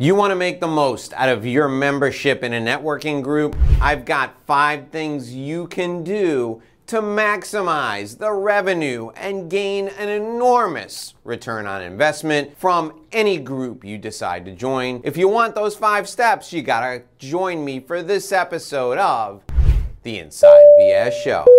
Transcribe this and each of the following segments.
You want to make the most out of your membership in a networking group? I've got five things you can do to maximize the revenue and gain an enormous return on investment from any group you decide to join. If you want those five steps, you gotta join me for this episode of The Inside BS Show.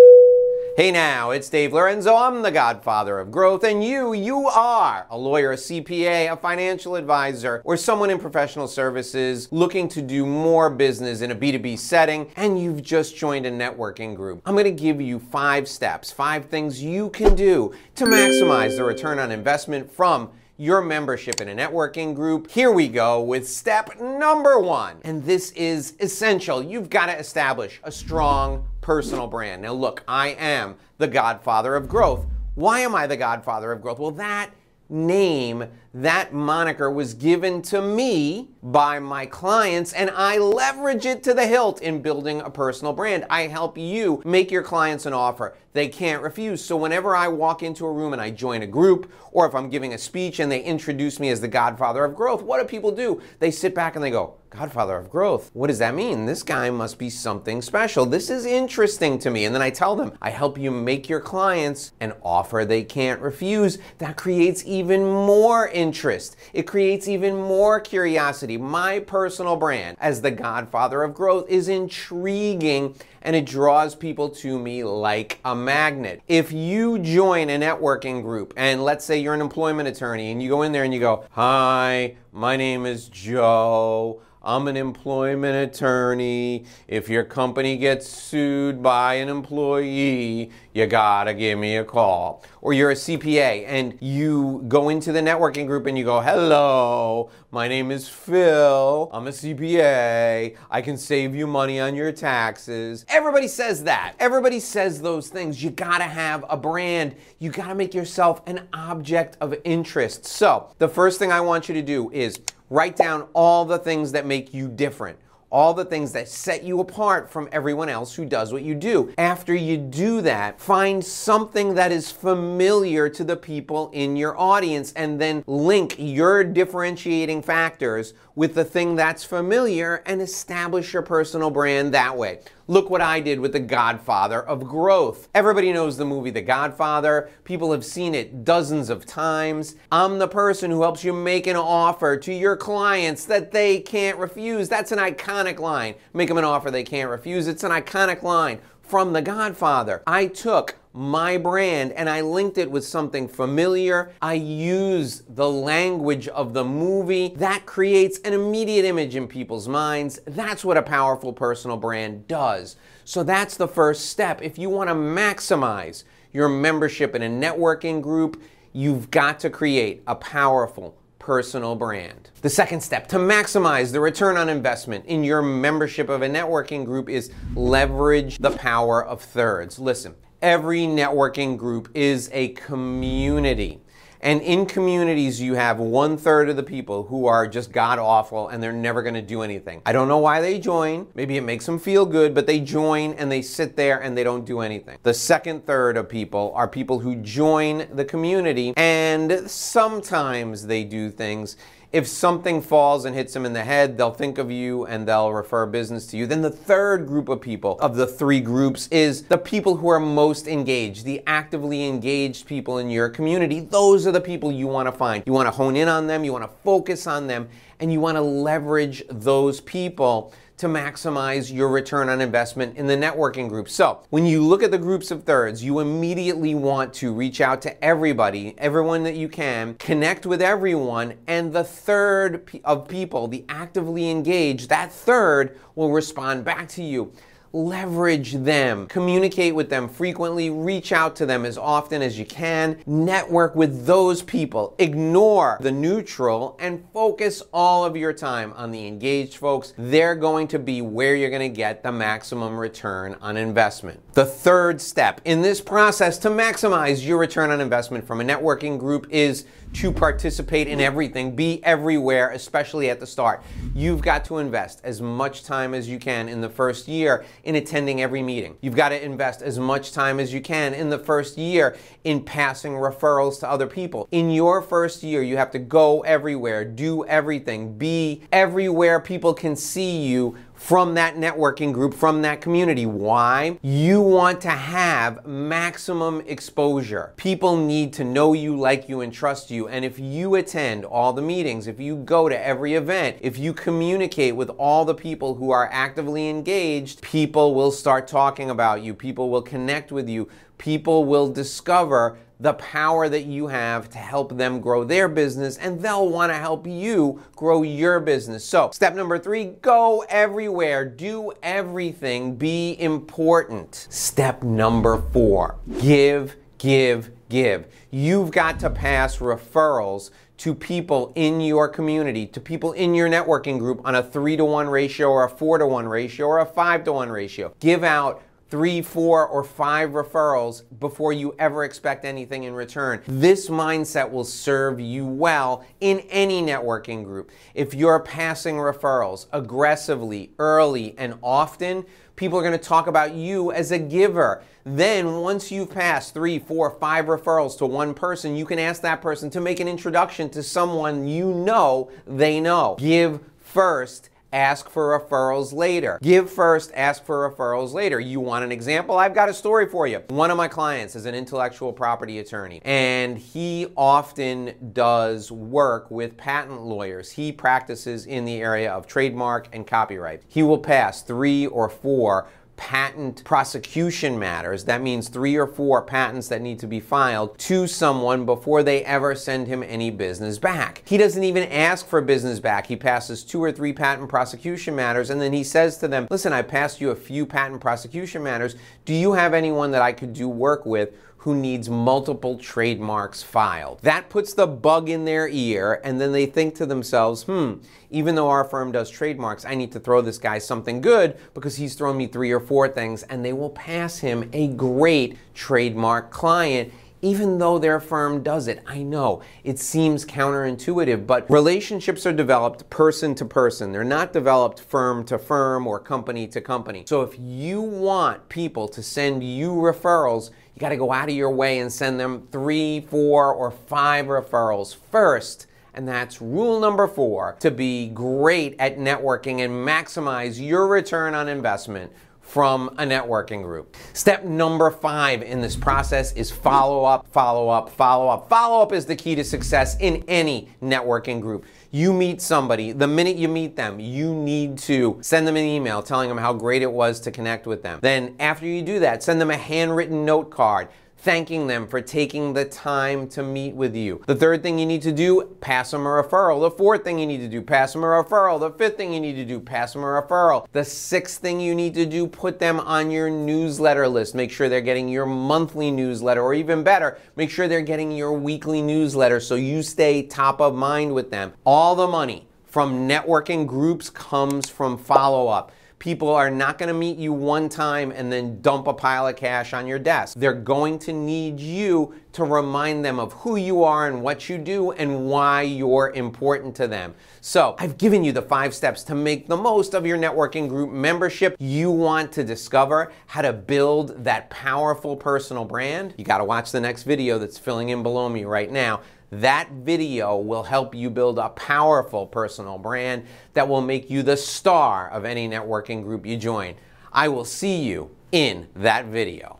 Hey now, it's Dave Lorenzo. I'm the godfather of growth, and you, you are a lawyer, a CPA, a financial advisor, or someone in professional services looking to do more business in a B2B setting, and you've just joined a networking group. I'm gonna give you five steps, five things you can do to maximize the return on investment from your membership in a networking group. Here we go with step number one. And this is essential. You've got to establish a strong personal brand. Now, look, I am the godfather of growth. Why am I the godfather of growth? Well, that name, that moniker was given to me by my clients, and I leverage it to the hilt in building a personal brand. I help you make your clients an offer they can't refuse. So whenever I walk into a room and I join a group, or if I'm giving a speech and they introduce me as the godfather of growth, what do people do? They sit back and they go, Godfather of growth. What does that mean? This guy must be something special. This is interesting to me. And then I tell them, I help you make your clients an offer they can't refuse. That creates even more interest. It creates even more curiosity. My personal brand as the Godfather of growth is intriguing and it draws people to me like a magnet. If you join a networking group, and let's say you're an employment attorney, and you go in there and you go, Hi, my name is Joe. I'm an employment attorney. If your company gets sued by an employee, you gotta give me a call. Or you're a CPA and you go into the networking group and you go, Hello, my name is Phil. I'm a CPA. I can save you money on your taxes. Everybody says that. Everybody says those things. You gotta have a brand. You gotta make yourself an object of interest. So, the first thing I want you to do is Write down all the things that make you different all the things that set you apart from everyone else who does what you do. After you do that, find something that is familiar to the people in your audience and then link your differentiating factors with the thing that's familiar and establish your personal brand that way. Look what I did with The Godfather of Growth. Everybody knows the movie The Godfather. People have seen it dozens of times. I'm the person who helps you make an offer to your clients that they can't refuse. That's an iconic line. Make them an offer they can't refuse. It's an iconic line from The Godfather. I took my brand and I linked it with something familiar. I use the language of the movie. That creates an immediate image in people's minds. That's what a powerful personal brand does. So that's the first step. If you want to maximize your membership in a networking group, you've got to create a powerful personal brand. The second step to maximize the return on investment in your membership of a networking group is leverage the power of thirds. Listen, every networking group is a community. And in communities, you have one third of the people who are just god awful and they're never to do anything. I don't know why they join. Maybe it makes them feel good, but they join and they sit there and they don't do anything. The second third of people are people who join the community and sometimes they do things if something falls and hits them in the head, they'll think of you and they'll refer business to you. Then the third group of people of the three groups is the people who are most engaged, the actively engaged people in your community. Those are the people you want to find. You want to hone in on them, you want to focus on them, and you want to leverage those people to maximize your return on investment in the networking group. So, when you look at the groups of thirds, you immediately want to reach out to everybody, everyone that you can, connect with everyone, and the third of people, the actively engaged, that third will respond back to you leverage them, communicate with them frequently, reach out to them as often as you can, network with those people, ignore the neutral, and focus all of your time on the engaged folks. They're going to be where you're going to get the maximum return on investment. The third step in this process to maximize your return on investment from a networking group is to participate in everything, be everywhere, especially at the start. You've got to invest as much time as you can in the first year in attending every meeting. You've got to invest as much time as you can in the first year in passing referrals to other people. In your first year, you have to go everywhere, do everything, be everywhere people can see you from that networking group, from that community. Why? You want to have maximum exposure. People need to know you, like you, and trust you. And if you attend all the meetings, if you go to every event, if you communicate with all the people who are actively engaged, people will start talking about you. People will connect with you. People will discover the power that you have to help them grow their business, and they'll want to help you grow your business. So, step number three go everywhere, do everything, be important. Step number four give, give, give. You've got to pass referrals to people in your community, to people in your networking group on a three to one ratio or a four to one ratio or a five to one ratio. Give out three, four, or five referrals before you ever expect anything in return. This mindset will serve you well in any networking group. If you're passing referrals aggressively, early, and often, people are to talk about you as a giver. Then, once you've passed three, four, five referrals to one person, you can ask that person to make an introduction to someone you know they know. Give first ask for referrals later. Give first, ask for referrals later. You want an example? I've got a story for you. One of my clients is an intellectual property attorney, and he often does work with patent lawyers. He practices in the area of trademark and copyright. He will pass three or four patent prosecution matters, that means three or four patents that need to be filed to someone before they ever send him any business back. He doesn't even ask for business back. He passes two or three patent prosecution matters and then he says to them, Listen, I passed you a few patent prosecution matters. Do you have anyone that I could do work with? Who needs multiple trademarks filed. That puts the bug in their ear, and then they think to themselves, hmm, even though our firm does trademarks, I need to throw this guy something good because he's thrown me three or four things, and they will pass him a great trademark client even though their firm does it. I know it seems counterintuitive, but relationships are developed person to person. They're not developed firm to firm or company to company. So if you want people to send you referrals, you got to go out of your way and send them three, four, or five referrals first. And that's rule number four to be great at networking and maximize your return on investment from a networking group. Step number five in this process is follow up, follow up, follow up. Follow up is the key to success in any networking group. You meet somebody, the minute you meet them, you need to send them an email telling them how great it was to connect with them. Then, after you do that, send them a handwritten note card thanking them for taking the time to meet with you. The third thing you need to do, pass them a referral. The fourth thing you need to do, pass them a referral. The fifth thing you need to do, pass them a referral. The sixth thing you need to do, put them on your newsletter list. Make sure they're getting your monthly newsletter, or even better, make sure they're getting your weekly newsletter so you stay top of mind with them. All the money from networking groups comes from follow up. People are not to meet you one time and then dump a pile of cash on your desk. They're going to need you to remind them of who you are and what you do and why you're important to them. So, I've given you the five steps to make the most of your networking group membership. You want to discover how to build that powerful personal brand? You got to watch the next video that's filling in below me right now. That video will help you build a powerful personal brand that will make you the star of any networking group you join. I will see you in that video.